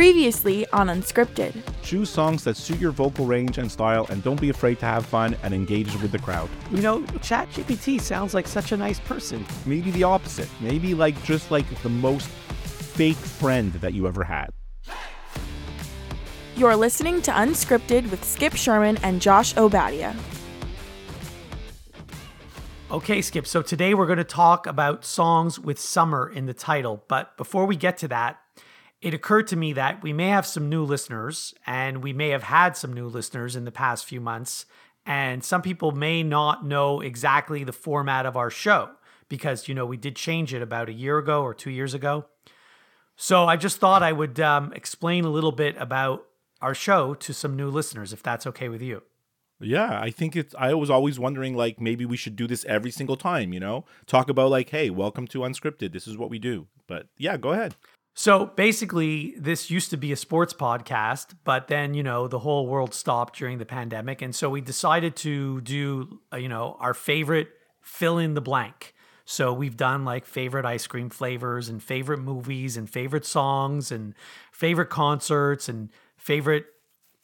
Previously on Unscripted. Choose songs that suit your vocal range and style, and don't be afraid to have fun and engage with the crowd. You know, ChatGPT sounds like such a nice person. Maybe the opposite. Maybe like just like the most fake friend that you ever had. You're listening to Unscripted with Skip Sherman and Josh Obadia. Okay, Skip. So today we're going to talk about songs with summer in the title. But before we get to that, it occurred to me that we may have some new listeners and we may have had some new listeners in the past few months. And some people may not know exactly the format of our show because, you know, we did change it about a year ago or two years ago. So I just thought I would um, explain a little bit about our show to some new listeners, if that's okay with you. Yeah, I think it's. I was always wondering, like, maybe we should do this every single time, you know? Talk about, like, hey, welcome to Unscripted. This is what we do. But yeah, go ahead. So basically, this used to be a sports podcast, but then, you know, the whole world stopped during the pandemic. And so we decided to do, uh, you know, our favorite fill in the blank. So we've done like favorite ice cream flavors and favorite movies and favorite songs and favorite concerts and favorite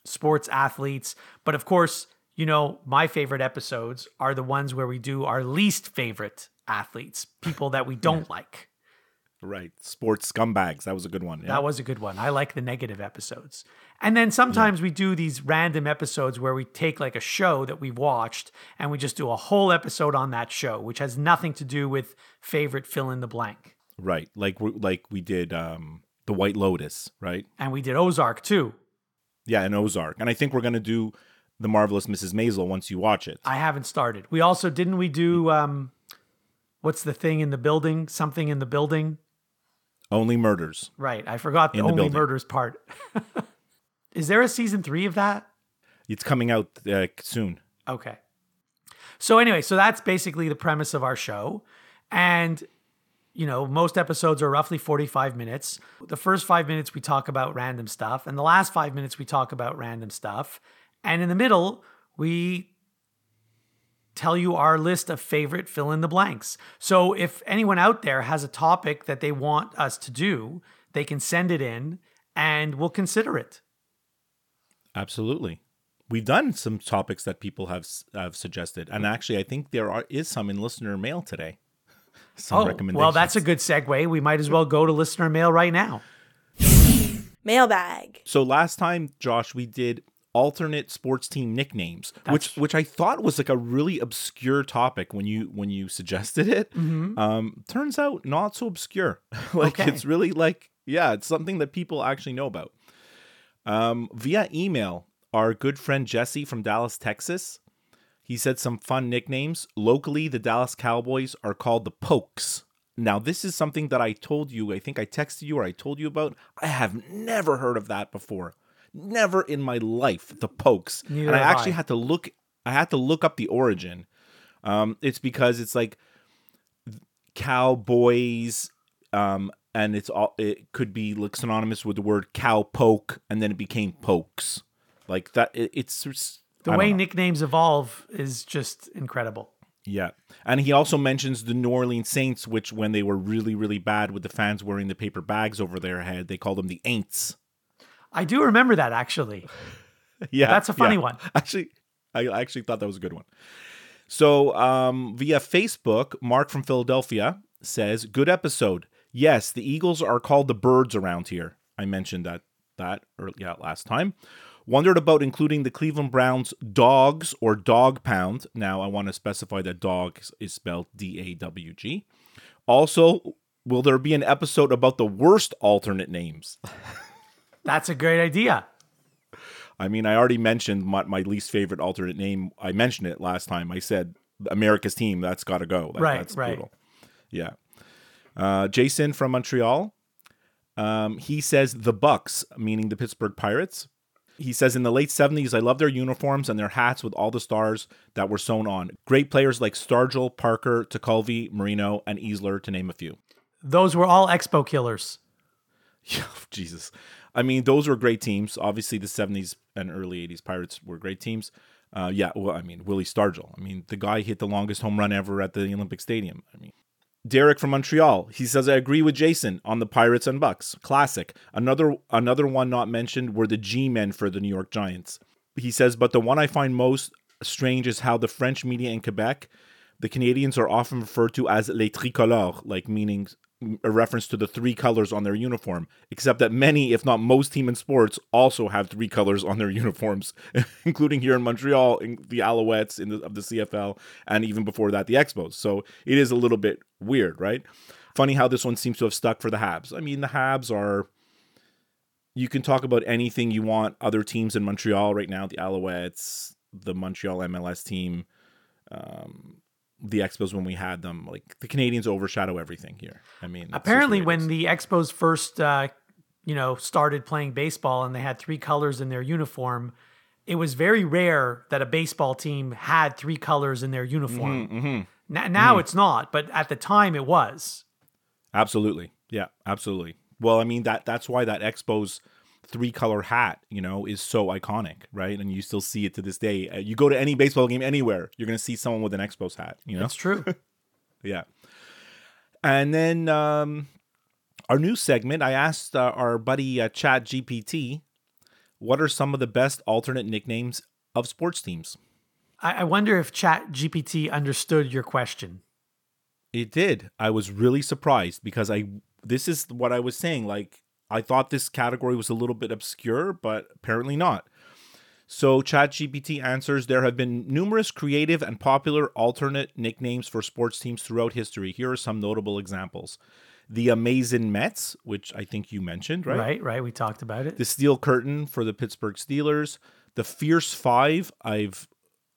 sports athletes. But of course, you know, my favorite episodes are the ones where we do our least favorite athletes, people that we don't like. Right. Sports scumbags. That was a good one. Yeah. That was a good one. I like the negative episodes. And then sometimes yeah. we do these random episodes where we take like a show that we've watched and we just do a whole episode on that show, which has nothing to do with favorite fill in the blank. Right. Like we like we did um The White Lotus, right? And we did Ozark too. Yeah, and Ozark. And I think we're going to do The Marvelous Mrs. Maisel once you watch it. I haven't started. We also didn't we do um what's the thing in the building? Something in the building? Only murders. Right. I forgot the, the only building. murders part. Is there a season three of that? It's coming out uh, soon. Okay. So, anyway, so that's basically the premise of our show. And, you know, most episodes are roughly 45 minutes. The first five minutes, we talk about random stuff. And the last five minutes, we talk about random stuff. And in the middle, we tell you our list of favorite fill in the blanks. So if anyone out there has a topic that they want us to do, they can send it in and we'll consider it. Absolutely. We've done some topics that people have have suggested, and actually, I think there are is some in listener mail today. some oh, recommendations. Well, that's a good segue. We might as well go to listener mail right now. Mailbag. So last time, Josh, we did alternate sports team nicknames, That's... which which I thought was like a really obscure topic when you when you suggested it. Mm-hmm. Um, turns out not so obscure. like okay. it's really like yeah, it's something that people actually know about. Um, via email, our good friend Jesse from Dallas, Texas, he said some fun nicknames. Locally, the Dallas Cowboys are called the Pokes. Now, this is something that I told you, I think I texted you or I told you about. I have never heard of that before. Never in my life the pokes. Neither and I actually I. had to look I had to look up the origin. Um, it's because it's like cowboys um, and it's all it could be like synonymous with the word cow poke and then it became pokes. Like that it, it's the way nicknames evolve is just incredible. Yeah. And he also mentions the New Orleans Saints, which when they were really, really bad with the fans wearing the paper bags over their head, they called them the Aints. I do remember that actually. yeah, that's a funny yeah. one. Actually, I actually thought that was a good one. So, um, via Facebook, Mark from Philadelphia says, "Good episode. Yes, the Eagles are called the birds around here. I mentioned that that early, yeah, last time. Wondered about including the Cleveland Browns dogs or dog pound. Now, I want to specify that dog is spelled D A W G. Also, will there be an episode about the worst alternate names? That's a great idea. I mean, I already mentioned my, my, least favorite alternate name. I mentioned it last time. I said America's team. That's got to go. That, right, that's right. Brutal. Yeah. Uh, Jason from Montreal. Um, he says the Bucks, meaning the Pittsburgh Pirates. He says in the late 70s, I love their uniforms and their hats with all the stars that were sewn on. Great players like Stargell, Parker, Tekulve, Moreno, and Easler, to name a few. Those were all Expo killers. Jesus. I mean, those were great teams. Obviously, the 70s and early 80s Pirates were great teams. Uh, yeah, well, I mean, Willie Stargell. I mean, the guy hit the longest home run ever at the Olympic Stadium. I mean, Derek from Montreal. He says I agree with Jason on the Pirates and Bucks. Classic. Another another one not mentioned were the G-men for the New York Giants. He says, but the one I find most strange is how the French media in Quebec, the Canadiens are often referred to as les tricolores, like meaning a reference to the three colors on their uniform, except that many, if not most team in sports, also have three colors on their uniforms, including here in Montreal, in the Alouettes in the, of the CFL, and even before that, the Expos. So it is a little bit weird, right? Funny how this one seems to have stuck for the Habs. I mean, the Habs are. You can talk about anything you want. Other teams in Montreal right now, the Alouettes, the Montreal MLS team, um, the Expos when we had them. Like the Canadiens overshadow everything here. I mean, apparently, when the Expos first, uh, you know, started playing baseball and they had three colors in their uniform, it was very rare that a baseball team had three colors in their uniform. Mm-hmm, mm-hmm. Now, now mm-hmm. it's not, but at the time it was. Absolutely, yeah, absolutely. Well, I mean that that's why that Expos three color hat, you know, is so iconic, right? And you still see it to this day. Uh, you go to any baseball game anywhere, you're going to see someone with an Expos hat, you know? That's true. yeah. And then um, our new segment, I asked uh, our buddy uh, Chat GPT, what are some of the best alternate nicknames of sports teams? I, I wonder if Chat GPT understood your question. It did. I was really surprised because I this is what I was saying. Like I thought this category was a little bit obscure, but apparently not. So, ChatGPT answers there have been numerous creative and popular alternate nicknames for sports teams throughout history. Here are some notable examples. The Amazing Mets, which I think you mentioned, right? Right, right. We talked about it. The Steel Curtain for the Pittsburgh Steelers. The Fierce Five. I've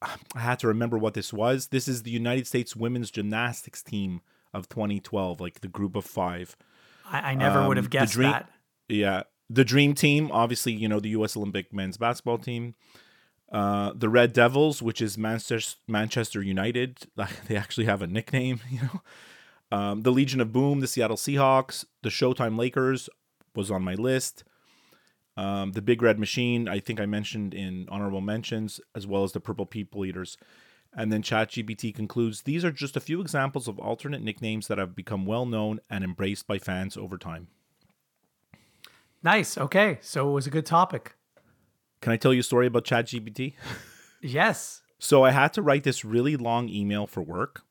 I had to remember what this was. This is the United States women's gymnastics team of 2012, like the group of five. I, I never um, would have guessed dream, that. Yeah, the Dream Team, obviously, you know the U.S. Olympic men's basketball team. Uh, the Red Devils, which is Manchester Manchester United, they actually have a nickname. You know, um, the Legion of Boom, the Seattle Seahawks, the Showtime Lakers was on my list. Um, the Big Red Machine, I think I mentioned in honorable mentions, as well as the Purple People Eaters. And then ChatGPT concludes these are just a few examples of alternate nicknames that have become well known and embraced by fans over time. Nice. Okay. So it was a good topic. Can I tell you a story about ChatGPT? yes. So I had to write this really long email for work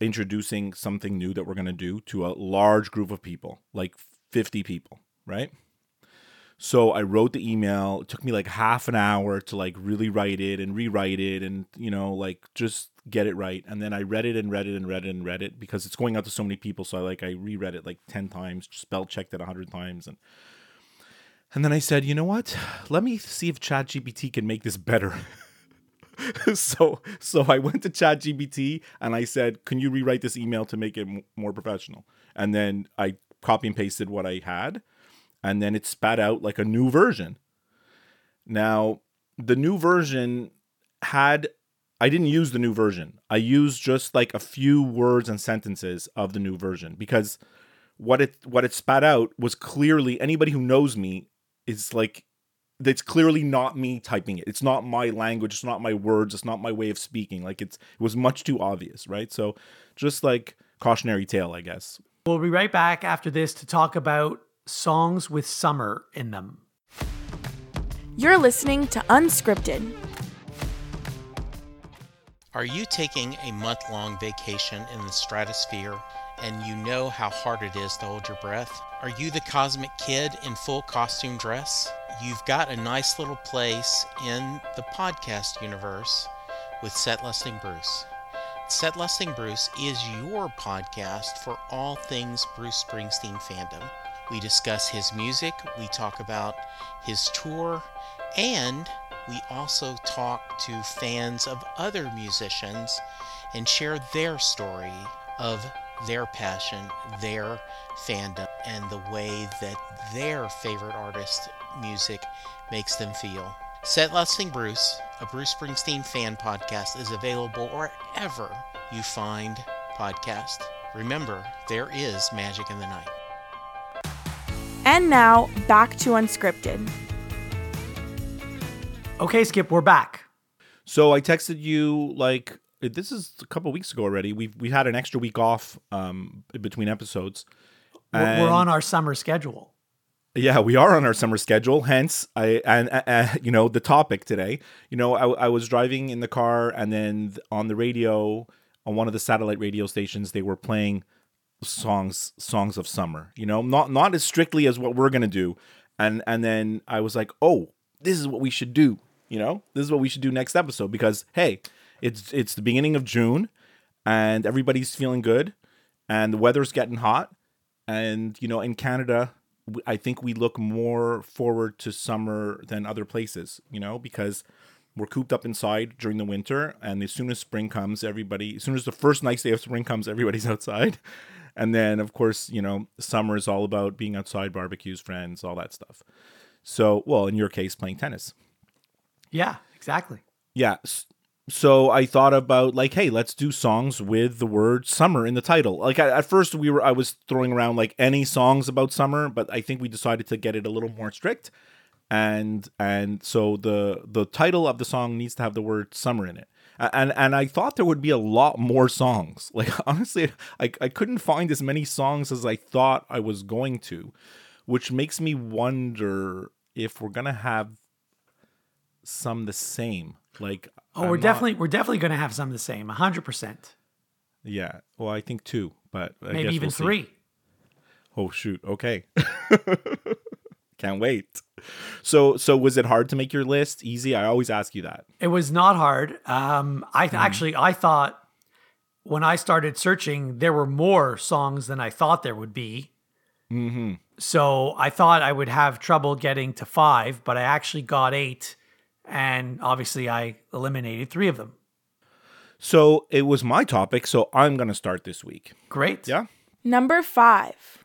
introducing something new that we're going to do to a large group of people, like 50 people, right? So I wrote the email. It took me like half an hour to like really write it and rewrite it and you know like just get it right. And then I read it and read it and read it and read it because it's going out to so many people. So I like I reread it like 10 times, spell checked it 100 times and and then I said, "You know what? Let me see if ChatGPT can make this better." so so I went to ChatGPT and I said, "Can you rewrite this email to make it m- more professional?" And then I copy and pasted what I had and then it spat out like a new version. Now, the new version had I didn't use the new version. I used just like a few words and sentences of the new version because what it what it spat out was clearly anybody who knows me is like it's clearly not me typing it. It's not my language, it's not my words, it's not my way of speaking. Like it's it was much too obvious, right? So just like cautionary tale, I guess. We'll be right back after this to talk about songs with summer in them. You're listening to Unscripted. Are you taking a month long vacation in the stratosphere and you know how hard it is to hold your breath? Are you the cosmic kid in full costume dress? You've got a nice little place in the podcast universe with Set Listing Bruce. Set Listing Bruce is your podcast for all things Bruce Springsteen fandom. We discuss his music, we talk about his tour, and we also talk to fans of other musicians and share their story of their passion, their fandom, and the way that their favorite artist music makes them feel. Set Listing Bruce, a Bruce Springsteen fan podcast, is available wherever you find podcasts. Remember, there is magic in the night. And now, back to Unscripted. Okay, Skip, we're back. So I texted you like this is a couple weeks ago already. We've we had an extra week off um between episodes. We're, we're on our summer schedule. Yeah, we are on our summer schedule. Hence, I and uh, you know the topic today. You know, I, I was driving in the car, and then on the radio, on one of the satellite radio stations, they were playing songs songs of summer. You know, not not as strictly as what we're gonna do. And and then I was like, oh, this is what we should do. You know, this is what we should do next episode because hey, it's it's the beginning of June, and everybody's feeling good, and the weather's getting hot, and you know, in Canada I think we look more forward to summer than other places, you know, because we're cooped up inside during the winter, and as soon as spring comes, everybody, as soon as the first nice day of spring comes, everybody's outside. And then, of course, you know, summer is all about being outside, barbecues, friends, all that stuff. So, well, in your case, playing tennis. Yeah, exactly. Yeah. So I thought about like, hey, let's do songs with the word summer in the title. Like at, at first we were I was throwing around like any songs about summer, but I think we decided to get it a little more strict. And and so the the title of the song needs to have the word summer in it. And and I thought there would be a lot more songs. Like honestly, I, I couldn't find as many songs as I thought I was going to, which makes me wonder if we're gonna have some the same. Like Oh, I'm we're not- definitely we're definitely going to have some the same, hundred percent, Yeah. Well, I think two, but I maybe guess even we'll see. three. Oh shoot. Okay. Can't wait. So so was it hard to make your list? Easy? I always ask you that. It was not hard. Um, I th- actually I thought when I started searching, there were more songs than I thought there would be. Mm-hmm. So I thought I would have trouble getting to five, but I actually got eight, and obviously I eliminated three of them. So it was my topic, so I'm gonna start this week. Great. Yeah. Number five.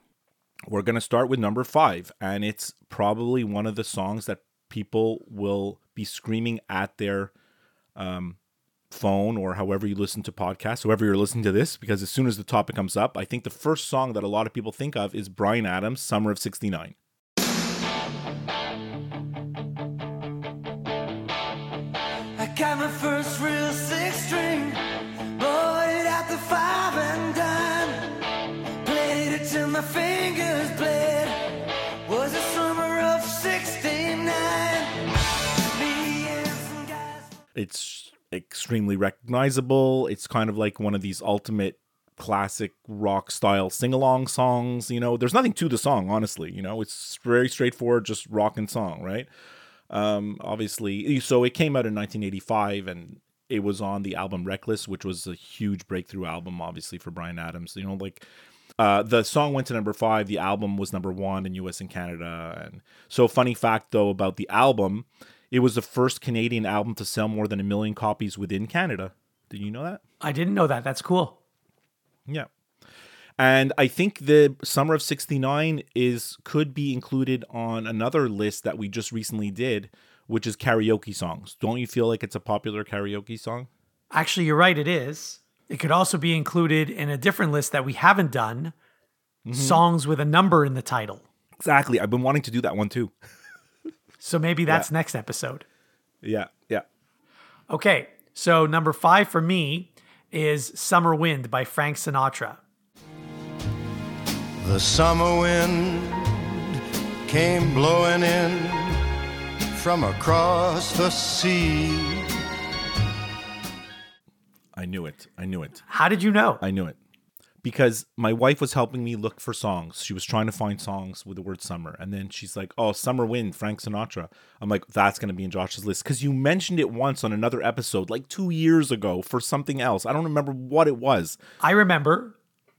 We're gonna start with number five, and it's probably one of the songs that people will be screaming at their um, phone or however you listen to podcasts, however you're listening to this, because as soon as the topic comes up, I think the first song that a lot of people think of is Bryan Adams' "Summer of '69." First real six string, bought it the five and dime. Played it till my fingers bled. Was the summer of '69. Me and some guys. it's extremely recognizable. It's kind of like one of these ultimate classic rock style sing along songs. You know, there's nothing to the song, honestly. You know, it's very straightforward, just rock and song, right? Um, obviously, so it came out in 1985 and it was on the album Reckless, which was a huge breakthrough album, obviously, for Bryan Adams. You know, like uh, the song went to number five. The album was number one in US and Canada. And so, funny fact though about the album, it was the first Canadian album to sell more than a million copies within Canada. Did you know that? I didn't know that. That's cool. Yeah. And I think the Summer of 69 is could be included on another list that we just recently did, which is karaoke songs. Don't you feel like it's a popular karaoke song? Actually, you're right. It is. It could also be included in a different list that we haven't done. Mm-hmm. Songs with a number in the title. Exactly. I've been wanting to do that one too. So maybe that's next episode. Yeah. Yeah. Okay, so number five for me is Summer Wind by Frank Sinatra. The summer wind came blowing in from across the sea. I knew it. I knew it. How did you know? I knew it. Because my wife was helping me look for songs. She was trying to find songs with the word summer. And then she's like, oh, Summer Wind, Frank Sinatra. I'm like, that's going to be in Josh's list. Because you mentioned it once on another episode, like two years ago, for something else. I don't remember what it was. I remember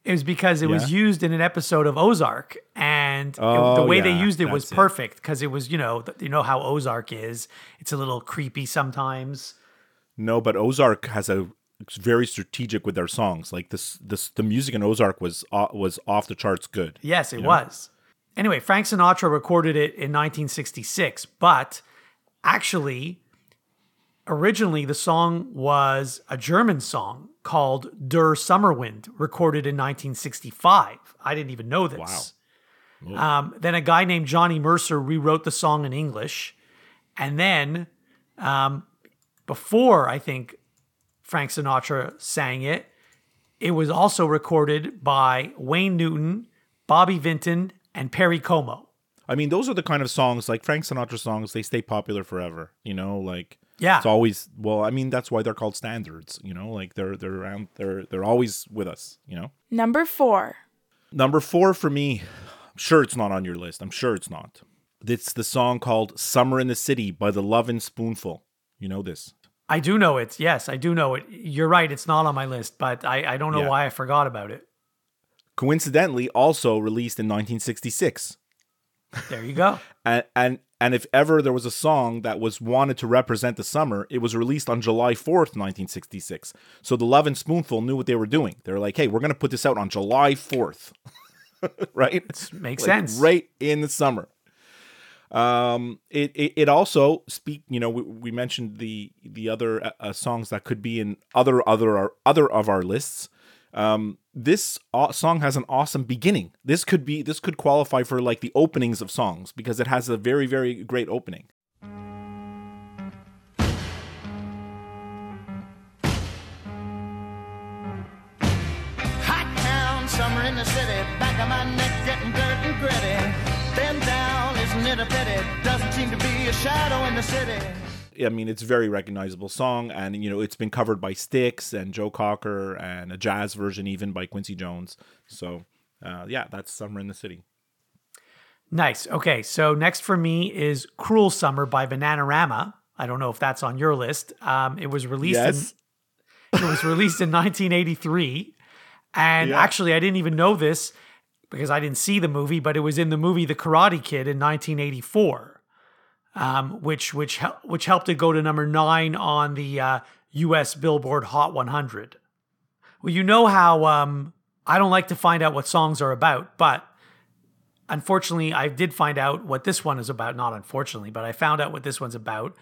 it was because it was used in an episode of Ozark, and it- the Oh, way they used it was that's it. perfect because it was, you know, you know how Ozark is. It's a little creepy sometimes. No, but Ozark has a very strategic with their songs. Like this, this the music in Ozark was uh, was off the charts good. Yes, it was. Anyway, Frank Sinatra recorded it in 1966, but actually, originally the song was a German song called Der Sommerwind, recorded in 1965. I didn't even know this. Um, then a guy named Johnny Mercer rewrote the song in English. And then, um, before I think Frank Sinatra sang it. It was also recorded by Wayne Newton, Bobby Vinton, and Perry Como. I mean, those are the kind of songs like Frank Sinatra songs. They stay popular forever. You know, like Yeah. it's always well. I mean, that's why they're called standards. You know, like they're they're around. They're they're always with us. You know. Number four. Number four for me, I'm sure it's not on your list. I'm sure it's not. It's the song called Summer in the City by the Lovin' Spoonful. You know this. I do know it. Yes, I do know it. You're right. It's not on my list, but I, I don't know Yeah. why I forgot about it. Coincidentally, also released in 1966. There you go. And, and and if ever there was a song that was wanted to represent the summer, it was released on July 4th, 1966. So the Lovin' Spoonful knew what they were doing. They were like, hey, we're going to put this out on July 4th. right? It Makes Like, sense. Right in the summer. Um, it, it it also speak. You know, we, we mentioned the the other uh, uh, songs that could be in other other our, other of our lists. Um, this song has an awesome beginning. This could be this could qualify for like the openings of songs because it has a very very great opening. Hot town, summer in the city. Back of my neck getting dirt and gritty. Bend down, isn't it a pity? Doesn't seem to be a shadow in the city. I mean, it's a very recognizable song, and you know, it's been covered by Styx and Joe Cocker, and a jazz version even by Quincy Jones. So, uh, yeah, that's "Summer in the City." Nice. Okay, so next for me is "Cruel Summer" by Bananarama. I don't know if that's on your list. Um, it was released. Yes. In, it was released in 1983, and Yeah. actually, I didn't even know this because I didn't see the movie, but it was in the movie The Karate Kid in 1984, um, which which which helped it go to number nine on the uh, U.S. Billboard Hot 100. Well, you know how um, I don't like to find out what songs are about, but unfortunately, I did find out what this one is about. Not unfortunately, but I found out what this one's about.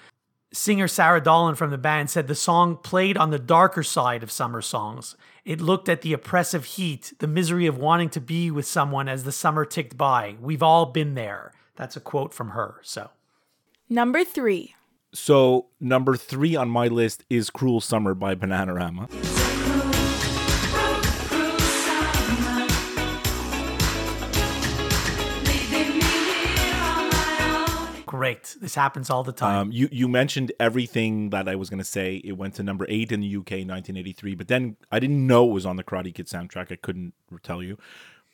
Singer Sara Dallin from the band said the song played on the darker side of summer songs. It looked at the oppressive heat, the misery of wanting to be with someone as the summer ticked by. We've all been there. That's a quote from her. So, Number three. So number three on my list is "Cruel Summer" by Bananarama. great. This happens all the time. Um, you you mentioned everything that I was going to say. It went to number eight in the UK in 1983, but then I didn't know it was on the Karate Kid soundtrack. I couldn't tell you.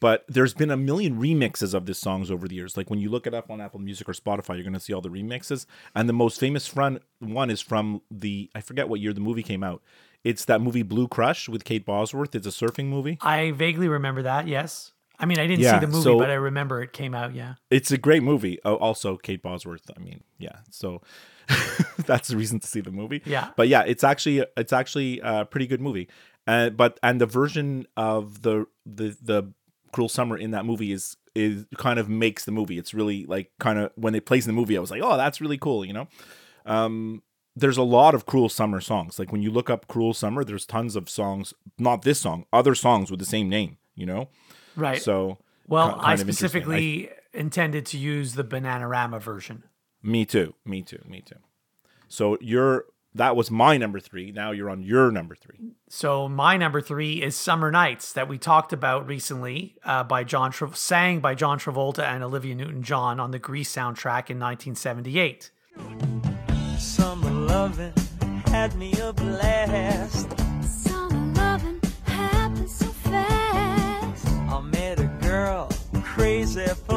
But there's been a million remixes of this songs over the years. Like when you look it up on Apple Music or Spotify, you're going to see all the remixes. And the most famous front one is from the I forget what year the movie came out. It's that movie Blue Crush with Kate Bosworth. It's a surfing movie. I vaguely remember that. Yes. I mean, I didn't Yeah, see the movie, so- but I remember it came out. Yeah. It's a great movie. Oh, also Kate Bosworth. I mean, yeah. So that's the reason to see the movie. Yeah. But yeah, it's actually it's actually a pretty good movie. Uh, but and the version of the the the Cruel Summer in that movie is is kind of makes the movie. It's really like kind of when it plays in the movie, I was like, oh, that's really cool. You know. Um, there's a lot of Cruel Summer songs. Like when you look up Cruel Summer, there's tons of songs. Not this song, other songs with the same name. You know. Right. So well, I specifically intended to use the Bananarama version. Me too. Me too. Me too. So you're that was my number three. Now you're on your number three. So my number three is "Summer Nights" that we talked about recently, uh, by John Tra- sang by John Travolta and Olivia Newton-John on the Grease soundtrack in 1978. Summer loving had me a blast. Summer loving happens so fast. I met a girl crazy for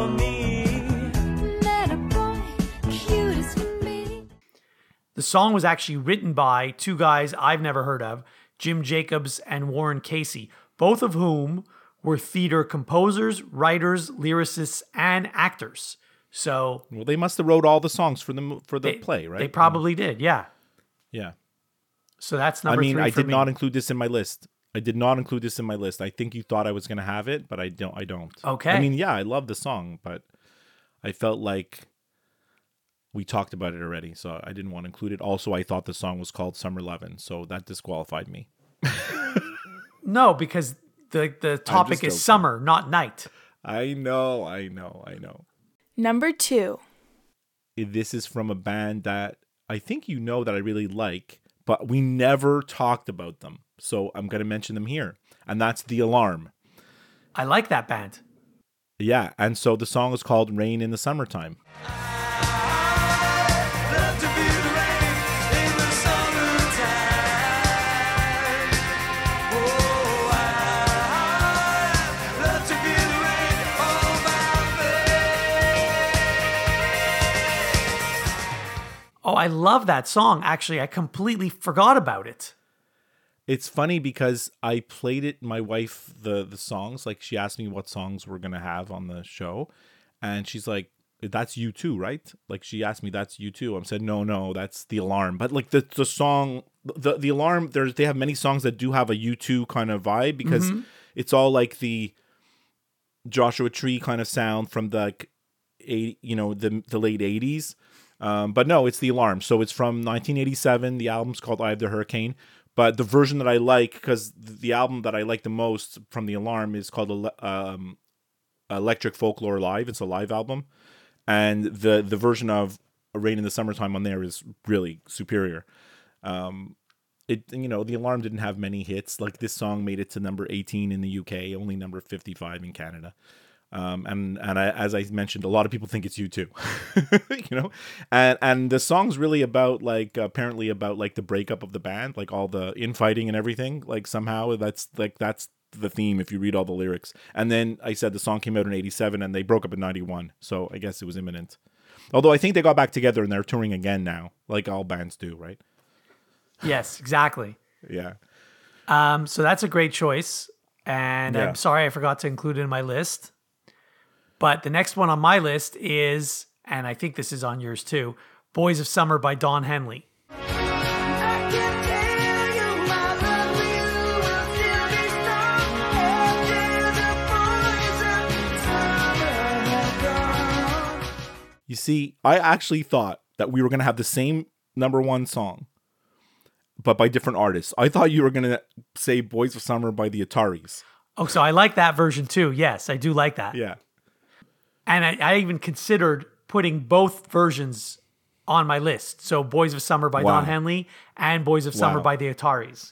The song was actually written by two guys I've never heard of, Jim Jacobs and Warren Casey, both of whom were theater composers, writers, lyricists, and actors. So Well, they must have wrote all the songs for the for the they, play, right? They probably mm-hmm. did, yeah. Yeah. So that's number. I mean, I did me. not include this in my list. I did not include this in my list. I think you thought I was going to have it, but I don't. I don't. Okay. I mean, yeah, I love the song, but I felt like we talked about it already, so I didn't want to include it. Also, I thought the song was called "Summer Lovin'," so that disqualified me. No, because the the topic is joking. summer, not night. I know, I know, I know. Number two. this is from a band that I think you know that I really like, but we never talked about them. So I'm going to mention them here. And that's The Alarm. I like that band. Yeah. And so the song is called Rain in the Summertime. Love Oh, I love that song. Actually, I completely forgot about it. It's funny because I played it my wife the the songs like she asked me what songs we're going to have on the show and she's like that's U2, right? Like she asked me that's U2. I'm said no, no, that's the alarm. But like the the song the the alarm there's they have many songs that do have a U2 kind of vibe because mm-hmm. it's all like the Joshua Tree kind of sound from the eight, you know, the the late 80s. Um, but no, it's the alarm. So it's from 1987. The album's called Eye of the Hurricane. But the version that I like, because the album that I like the most from the alarm is called um, Electric Folklore Live. It's a live album, and the the version of Rain in the Summertime on there is really superior. Um, it you know the alarm didn't have many hits. Like this song made it to number 18 in the UK, only number 55 in Canada. Um, and and I, as I mentioned, a lot of people think it's U2, you know, and and the song's really about like apparently about like the breakup of the band, like all the infighting and everything. Like somehow that's like that's the theme if you read all the lyrics. And then I said the song came out in '87 and they broke up in '91, so I guess it was imminent. Although I think they got back together and they're touring again now, like all bands do, right? Yes, exactly. Yeah. Um, so that's a great choice. And Yeah. I'm sorry I forgot to include it in my list. But the next one on my list is, and I think this is on yours too, Boys of Summer by Don Henley. I can tell you my love for you will still be strong after the boys of summer have gone. You see, I actually thought that we were going to have the same number one song, but by different artists. I thought you were going to say Boys of Summer by the Ataris. Oh, so I like that version too. Yes, I do like that. Yeah. And I, I even considered putting both versions on my list. So Boys of Summer by Wow. Don Henley and Boys of Summer by the Ataris.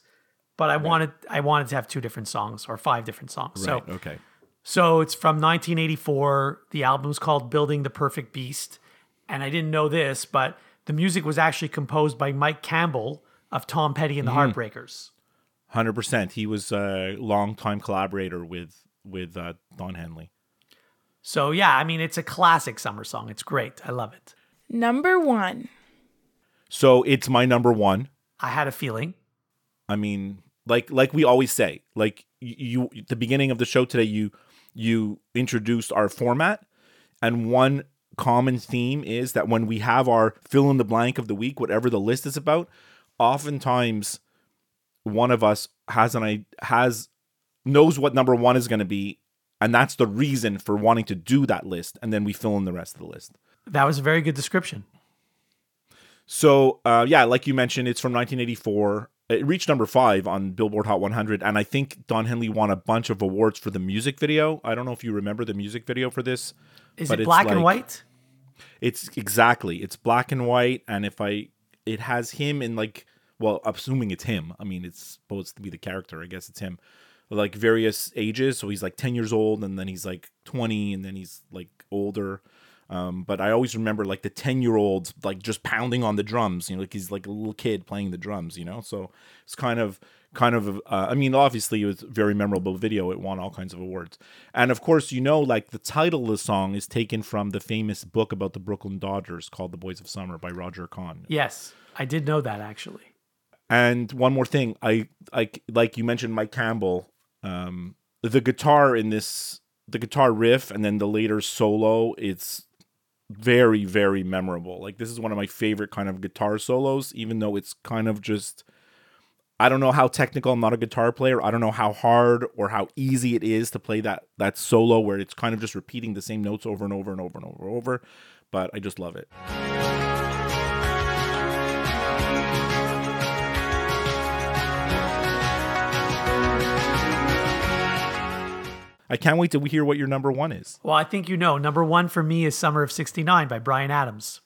But I wanted I wanted to have two different songs or five different songs. Right. So okay. So it's from 1984. The album's called Building the Perfect Beast. And I didn't know this, but the music was actually composed by Mike Campbell of Tom Petty and the Mm-hmm. Heartbreakers. 100%. He was a longtime collaborator with with uh, Don Henley. So yeah, I mean, it's a classic summer song. It's great. I love it. Number one. So it's my number one. I had a feeling. I mean, like like we always say, like you, you the beginning of the show today, you you introduced our format, and one common theme is that when we have our fill in the blank of the week, whatever the list is about, oftentimes one of us has an i has knows what number one is going to be, and that's the reason for wanting to do that list, and then we fill in the rest of the list. That was a very good description. So, uh, yeah, like you mentioned, it's from 1984. It reached number five on Billboard Hot 100, and I think Don Henley won a bunch of awards for the music video. I don't know if you remember the music video for this. Is but it black and white? It's exactly. It's black and white, and if I, it has him in like, well, assuming it's him. I mean, it's supposed to be the character. I guess it's him. Like various ages. So he's like 10 years old, and then he's like 20, and then he's like older. Um, but I always remember like the 10 year olds like just pounding on the drums, you know, like he's like a little kid playing the drums, you know? So it's kind of, kind of, uh, I mean, obviously it was a very memorable video. It won all kinds of awards. And of course, you know, like the title of the song is taken from the famous book about the Brooklyn Dodgers called The Boys of Summer by Roger Kahn. Yes, I did know that actually. And one more thing, I like like you mentioned Mike Campbell, um, the guitar in this, the guitar riff, and then the later solo, it's very very memorable. Like this is one of my favorite kind of guitar solos, even though it's kind of just. I don't know how technical. I'm not a guitar player. I don't know how hard or how easy it is to play that that solo where it's kind of just repeating the same notes over and over and over and over and over. But I just love it. I can't wait to hear what your number one is. Well, I think you know. Number one for me is Summer of 69 by Bryan Adams.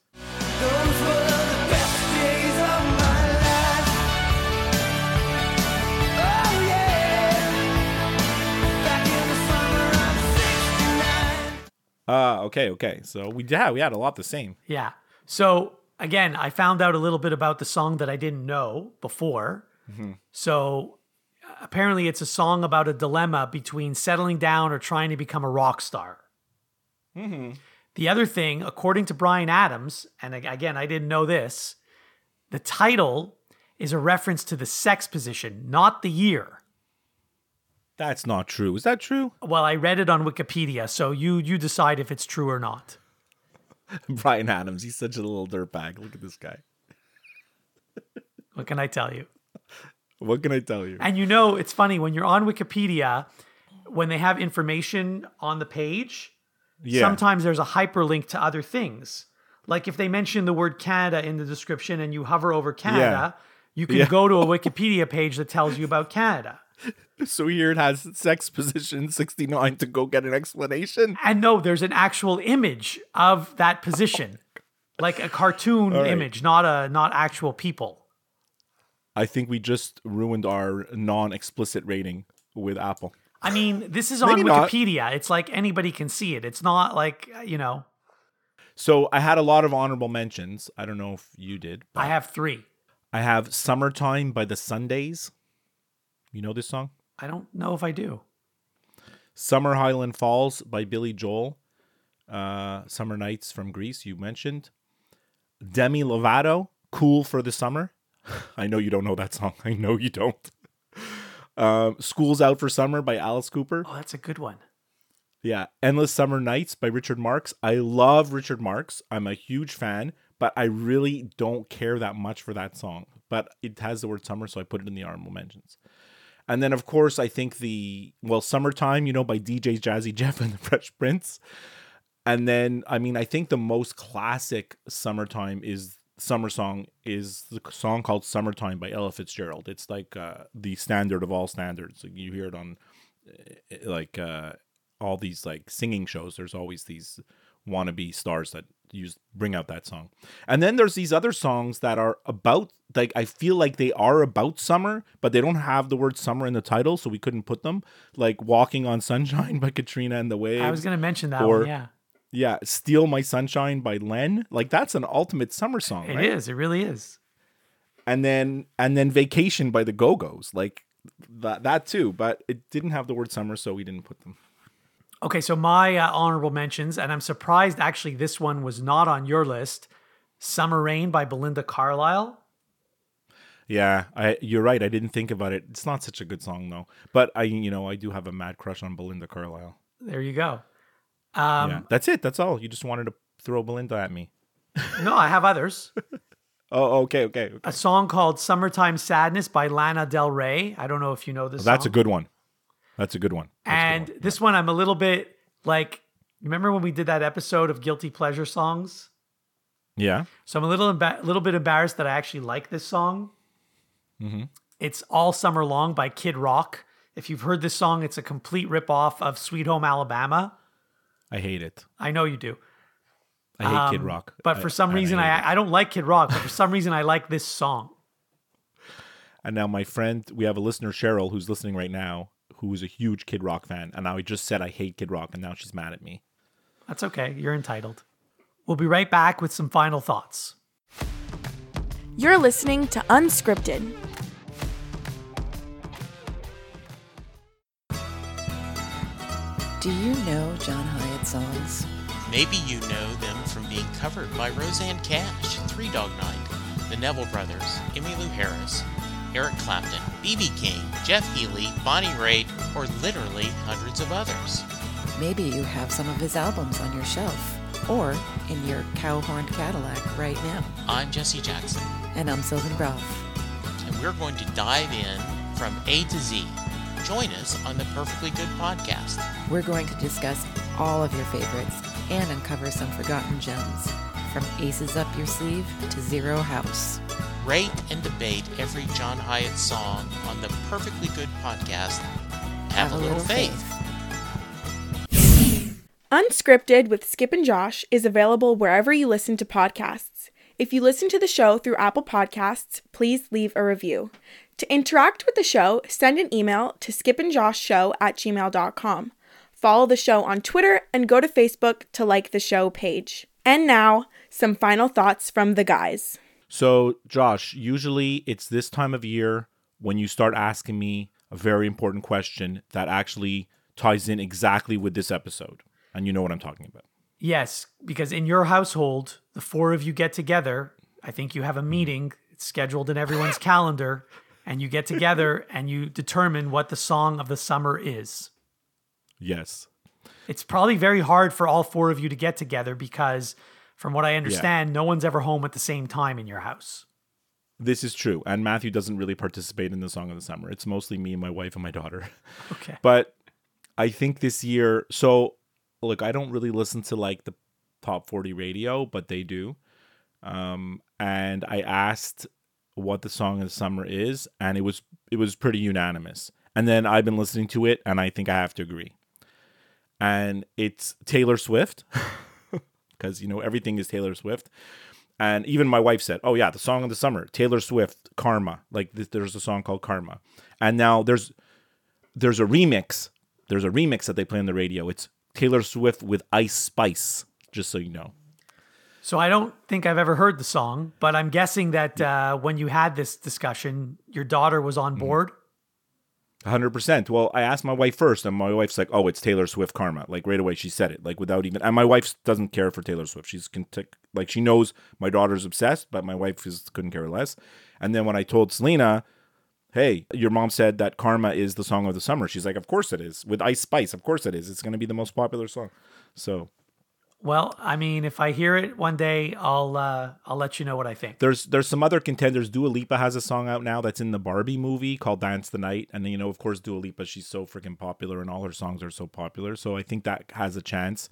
Ah, uh, okay, okay. So we yeah, we had a lot the same. Yeah. So again, I found out a little bit about the song that I didn't know before. Mm-hmm. So apparently, it's a song about a dilemma between settling down or trying to become a rock star. Mm-hmm. The other thing, according to Bryan Adams, and again, I didn't know this, the title is a reference to the sex position, not the year. That's not true. Is that true? Well, I read it on Wikipedia, so you you decide if it's true or not. Bryan Adams, he's such a little dirtbag. Look at this guy. What can I tell you? What can I tell you? And you know, it's funny when you're on Wikipedia, when they have information on the page, Yeah. sometimes there's a hyperlink to other things. Like if they mention the word Canada in the description and you hover over Canada, you can Yeah. go to a Wikipedia page that tells you about Canada. So here it has sex position 69 to go get an explanation. And no, there's an actual image of that position. Oh like a cartoon right. image, not a not actual people. I think we just ruined our non-explicit rating with Apple. I mean, this is on Maybe not. Wikipedia. It's like anybody can see it. It's not like, you know, So I had a lot of honorable mentions. I don't know if you did. But I have three. I have "Summertime" by the Sundays. You know this song? I don't know if I do. "Summer Highland Falls" by Billy Joel. Uh, "Summer Nights" from Grease. You mentioned. Demi Lovato, "Cool for the Summer." I know you don't know that song. I know you don't. Um, "School's Out for Summer" by Alice Cooper. Oh, that's a good one. Yeah, Endless Summer Nights by Richard Marx. I love Richard Marx. I'm a huge fan, but I really don't care that much for that song. But it has the word summer, so I put it in the honorable mentions. And then, of course, I think the well, Summertime, you know, by DJ Jazzy Jeff and the Fresh Prince. And then, I mean, I think the most classic summertime is summer song is the song called Summertime by Ella Fitzgerald. It's like uh, the standard of all standards. Like, you hear it on uh, like uh, all these like singing shows. There's always these wannabe stars that use bring out that song. And then there's these other songs that are about like I feel like they are about summer, but they don't have the word summer in the title, so we couldn't put them. Like Walking on Sunshine by Katrina and the Waves. I was going to mention that or- one. Yeah, Yeah, Steal My Sunshine by Len. Like that's an ultimate summer song, it is. right? It really is. And then and then Vacation by the Go-Go's. Like that that too, but it didn't have the word summer, so we didn't put them. Okay, so my uh, honorable mentions, and I'm surprised actually this one was not on your list. Summer Rain by Belinda Carlisle. Yeah, I you're right. I didn't think about it. It's not such a good song though. But I you know, I do have a mad crush on Belinda Carlisle. There you go. Um, yeah. That's it. That's all. You just wanted to throw Belinda at me. No, I have others. Oh, okay, okay. okay. A song called Summertime Sadness by Lana Del Rey. I don't know if you know this That's a good one. That's a good one. That's a good And one. this one, I'm a little bit like, remember when we did that episode of Guilty Pleasure songs? Yeah. So I'm a little emba- little bit embarrassed that I actually like this song. Mm-hmm. It's All Summer Long by Kid Rock. If you've heard this song, it's a complete ripoff of Sweet Home Alabama. I hate it. I know you do. I hate Kid Um, Rock. But for some and reason, hate it. I, I don't like Kid Rock, but for some reason, I like this song. And now my friend, we have a listener, Cheryl, who's listening right now, who is a huge Kid Rock fan. And now I just said I hate Kid Rock, and now she's mad at me. That's okay. You're entitled. We'll be right back with some final thoughts. You're listening to Unscripted. Do you know John Hiatt songs? Maybe you know them from being covered by Rosanne Cash, Three Dog Night, the Neville Brothers, Emmylou Harris, Eric Clapton, B.B. King, Jeff Healey, Bonnie Raitt, or literally hundreds of others. Maybe you have some of his albums on your shelf or in your cow horned Cadillac right now. I'm Jesse Jackson, And I'm Sylvan Brough. and we're going to dive in from A to Z. Join us on the Perfectly Good podcast. We're going to discuss all of your favorites and uncover some forgotten gems from Aces Up Your Sleeve to Zero House. Rate and debate every John Hiatt song on the Perfectly Good podcast. Have, a little, faith. Unscripted with Skip and Josh is available wherever you listen to podcasts. If you listen to the show through Apple Podcasts, please leave a review. To interact with the show, send an email to skipandjoshshow at gmail.com. follow the show on Twitter, and go to Facebook to like the show page. And now, some final thoughts from the guys. So, Josh, usually it's this time of year when you start asking me a very important question that actually ties in exactly with this episode. And you know what I'm talking about. Yes, because in your household, the four of you get together. I think you have a mm-hmm. meeting it's scheduled in everyone's calendar, and you get together and you determine what the song of the summer is. Yes. It's probably very hard for all four of you to get together because, from what I understand, no one's ever home at the same time in your house. This is true. And Matthew doesn't really participate in the song of the summer. It's mostly me, and my wife, and my daughter. Okay. But I think this year, so look, I don't really listen to like the top 40 radio, but they do. Um, and I asked what the song of the summer is, and it was it was pretty unanimous. And then I've been listening to it, and I think I have to agree. And it's Taylor Swift, because you know everything is Taylor Swift. And even my wife said, "Oh yeah, the song of the summer, Taylor Swift, Karma." Like th- there's a song called Karma, and now there's there's a remix. There's a remix that they play on the radio. It's Taylor Swift with Ice Spice. Just so you know. So I don't think I've ever heard the song, but I'm guessing that uh, when you had this discussion, your daughter was on board. hundred percent. Well, I asked my wife first, and my wife's like, "Oh, it's Taylor Swift Karma." Like right away, she said it, like without even. And my wife doesn't care for Taylor Swift. She's can like she knows my daughter's obsessed, but my wife is couldn't care less. And then when I told Selena, "Hey, your mom said that Karma is the song of the summer," she's like, "Of course it is. With Ice Spice, of course it is. It's going to be the most popular song." So Well, I mean, if I hear it one day, I'll uh, I'll let you know what I think. there's there's some other contenders. Dua Lipa has a song out now that's in the Barbie movie called Dance the Night, and you know, of course, Dua Lipa, she's so freaking popular, and all her songs are so popular. So I think that has a chance.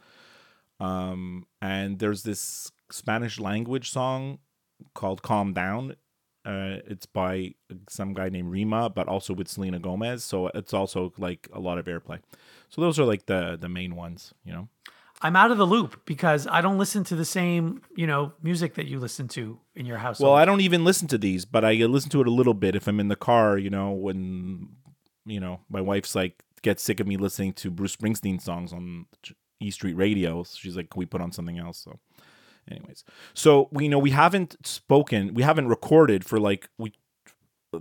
Um, and there's this Spanish language song called "Calm Down." Uh, it's by some guy named Rema, but also with Selena Gomez. So it's also like a lot of airplay. So those are like the the main ones, you know. I'm out of the loop because I don't listen to the same, you know, music that you listen to in your house. Well, I don't even listen to these, but I listen to it a little bit if I'm in the car, you know, when you know, my wife's like gets sick of me listening to Bruce Springsteen songs on E Street Radio. She's like, "Can we put on something else?" So anyways. So, we you know we haven't spoken, we haven't recorded for like we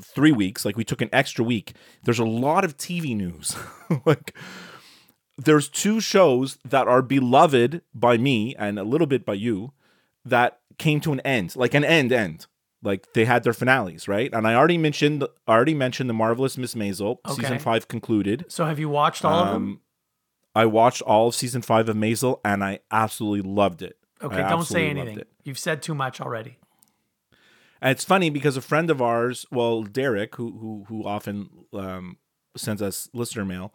3 weeks, like we took an extra week. There's a lot of TV news. like there's two shows that are beloved by me and a little bit by you that came to an end, like an end end. Like they had their finales, right? And I already mentioned I already mentioned the marvelous Miss Maisel season five concluded. So have you watched all of them? Um, I watched all of season five of Maisel and I absolutely loved it. Okay, I don't say anything. it. You've said too much already. And it's funny because a friend of ours, well, Derek, who who who often um, sends us listener mail,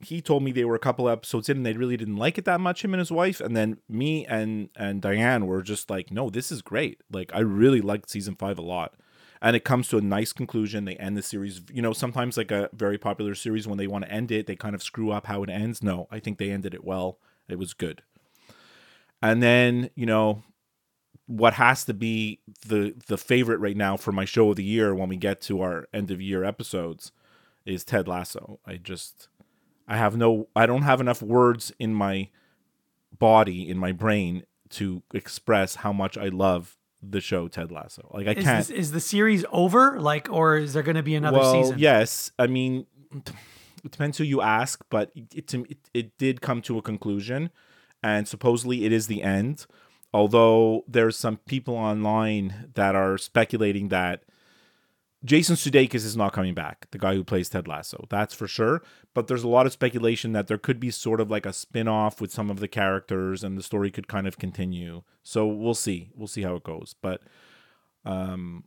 he told me they were a couple episodes in and they really didn't like it that much, him and his wife. And then me and and Diane were just like, no, this is great. Like I really liked season five a lot. And it comes to a nice conclusion. They end the series. You know, sometimes like a very popular series, when they want to end it, they kind of screw up how it ends. No, I think they ended it well. It was good. And then, you know, what has to be the the favorite right now for my show of the year when we get to our end of year episodes is Ted Lasso. I just I have no I don't have enough words in my body in my brain to express how much I love the show Ted Lasso. Like I Is, can't this, is the series over? Like, or is there going to be another well, season? yes. I mean, it depends who you ask, but it, it it it did come to a conclusion, and supposedly it is the end. Although there's some people online that are speculating that Jason Sudeikis is not coming back, the guy who plays Ted Lasso. That's for sure. But there's a lot of speculation that there could be sort of like a spin-off with some of the characters and the story could kind of continue. So we'll see. We'll see how it goes. But um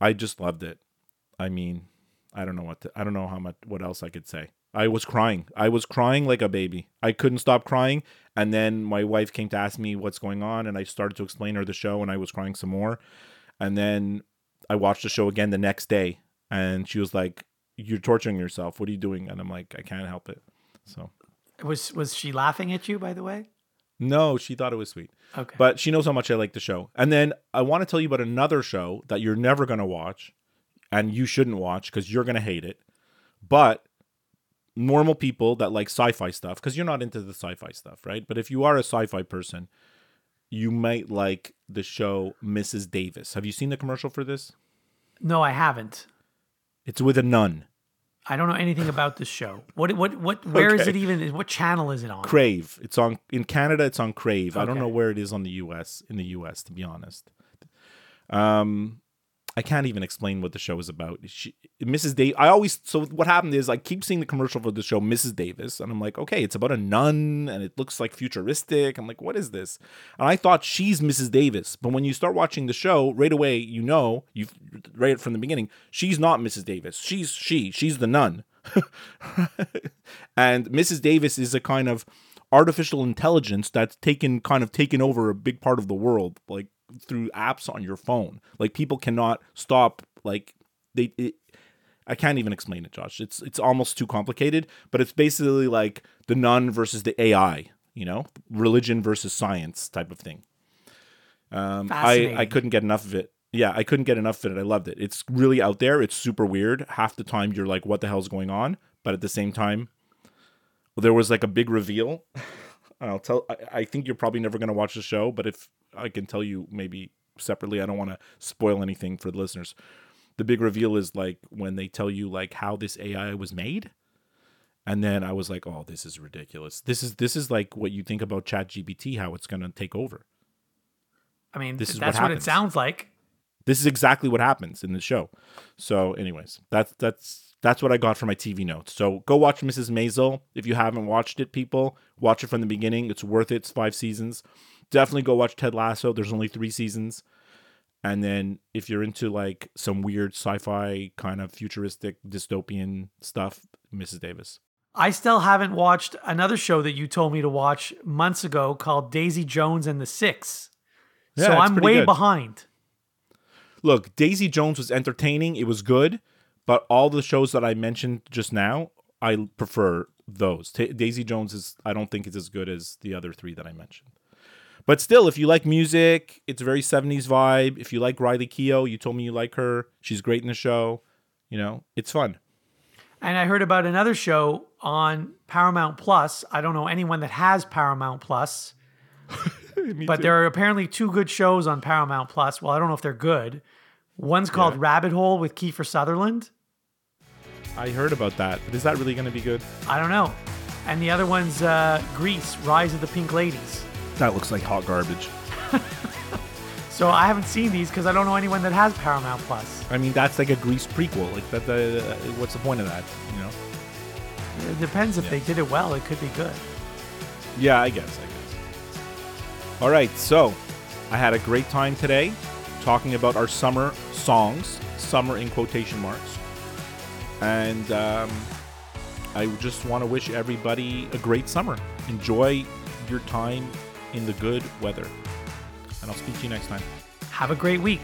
I just loved it. I mean, I don't know what to, I don't know how much what else I could say. I was crying. I was crying like a baby. I couldn't stop crying. And then my wife came to ask me what's going on, and I started to explain her the show, and I was crying some more. And then I watched the show again the next day, and she was like, "You're torturing yourself. What are you doing?" And I'm like, "I can't help it." So Was was she laughing at you? By the way. no, she thought it was sweet. Okay. But she knows how much I like the show. And then I want to tell you about another show that you're never going to watch and you shouldn't watch because you're going to hate it. But normal people that like sci-fi stuff because you're not into the sci-fi stuff, right? But if you are a sci-fi person, you might like the show Mrs. Davis. Have you seen the commercial for this? No, I haven't. It's with a nun. I don't know anything about this show. What what what where is Okay. it even what channel is it on? Crave. It's on in Canada. It's on Crave. I don't know where it is on the U.S. In the U.S. To be honest, um, I can't even explain what the show is about. She, Mrs. Davis. I always so what happened is I keep seeing the commercial for the show Mrs. Davis, and I'm like, okay, it's about a nun, and it looks like futuristic. I'm like, what is this? And I thought she's Mrs. Davis, but when you start watching the show, right away you know you right from the beginning she's not Mrs. Davis. She's she. She's the nun. and Mrs. Davis is a kind of artificial intelligence that's taken kind of taken over a big part of the world, like through apps on your phone. Like people cannot stop. Like they, it, I can't even explain it, Josh. It's it's almost too complicated. But it's basically like the nun versus the AI. You know, religion versus science type of thing. Um, I I couldn't get enough of it. Yeah, I couldn't get enough of it. I loved it. It's really out there. It's super weird. Half the time you're like, what the hell's going on? But at the same time, there was like a big reveal. I'll tell. I, I think you're probably never going to watch the show, but if I can tell you maybe separately, I don't want to spoil anything for the listeners. The big reveal is like when they tell you like how this AI was made, and then I was like, oh, this is ridiculous. This is this is like what you think about ChatGPT, how it's going to take over. I mean, This is what that's what, it sounds like. This is exactly what happens in the show. So, anyways, that's that's that's what I got for my TV notes. So go watch Mrs. Maisel if you haven't watched it. People watch it from the beginning. It's worth it. It's five seasons. Definitely go watch Ted Lasso. There's only three seasons. And then if you're into like some weird sci-fi kind of futuristic dystopian stuff, Mrs. Davis. I still haven't watched another show that you told me to watch months ago called Daisy Jones and the Six. Yeah, so I'm way good. behind. Look, Daisy Jones was entertaining. It was good, but all the shows that I mentioned just now, I prefer those. Ta Daisy Jones is I don't think it's as good as the other three that I mentioned. But still, if you like music, it's a very 70s vibe. If you like Riley Keough, you told me you like her. She's great in the show. You know, it's fun. And I heard about another show on Paramount Plus. I don't know anyone that has Paramount Plus, but there are apparently two good shows on Paramount Plus. Well, I don't know if they're good. One's called Rabbit Hole with Kiefer Sutherland. I heard about that, but is that really going to be good? I don't know. And the other one's uh, Grease, Rise of the Pink Ladies. That looks like hot garbage. So I haven't seen these because I don't know anyone that has Paramount Plus. I mean, that's like a Grease prequel. Like that. The, what's the point of that? You know? It depends if they did it well. It could be good. Yeah, I guess. I guess. All right, so I had a great time today talking about our summer songs, summer in quotation marks, and um, I just want to wish everybody a great summer. Enjoy your time in the good weather, and I'll speak to you next time. Have a great week.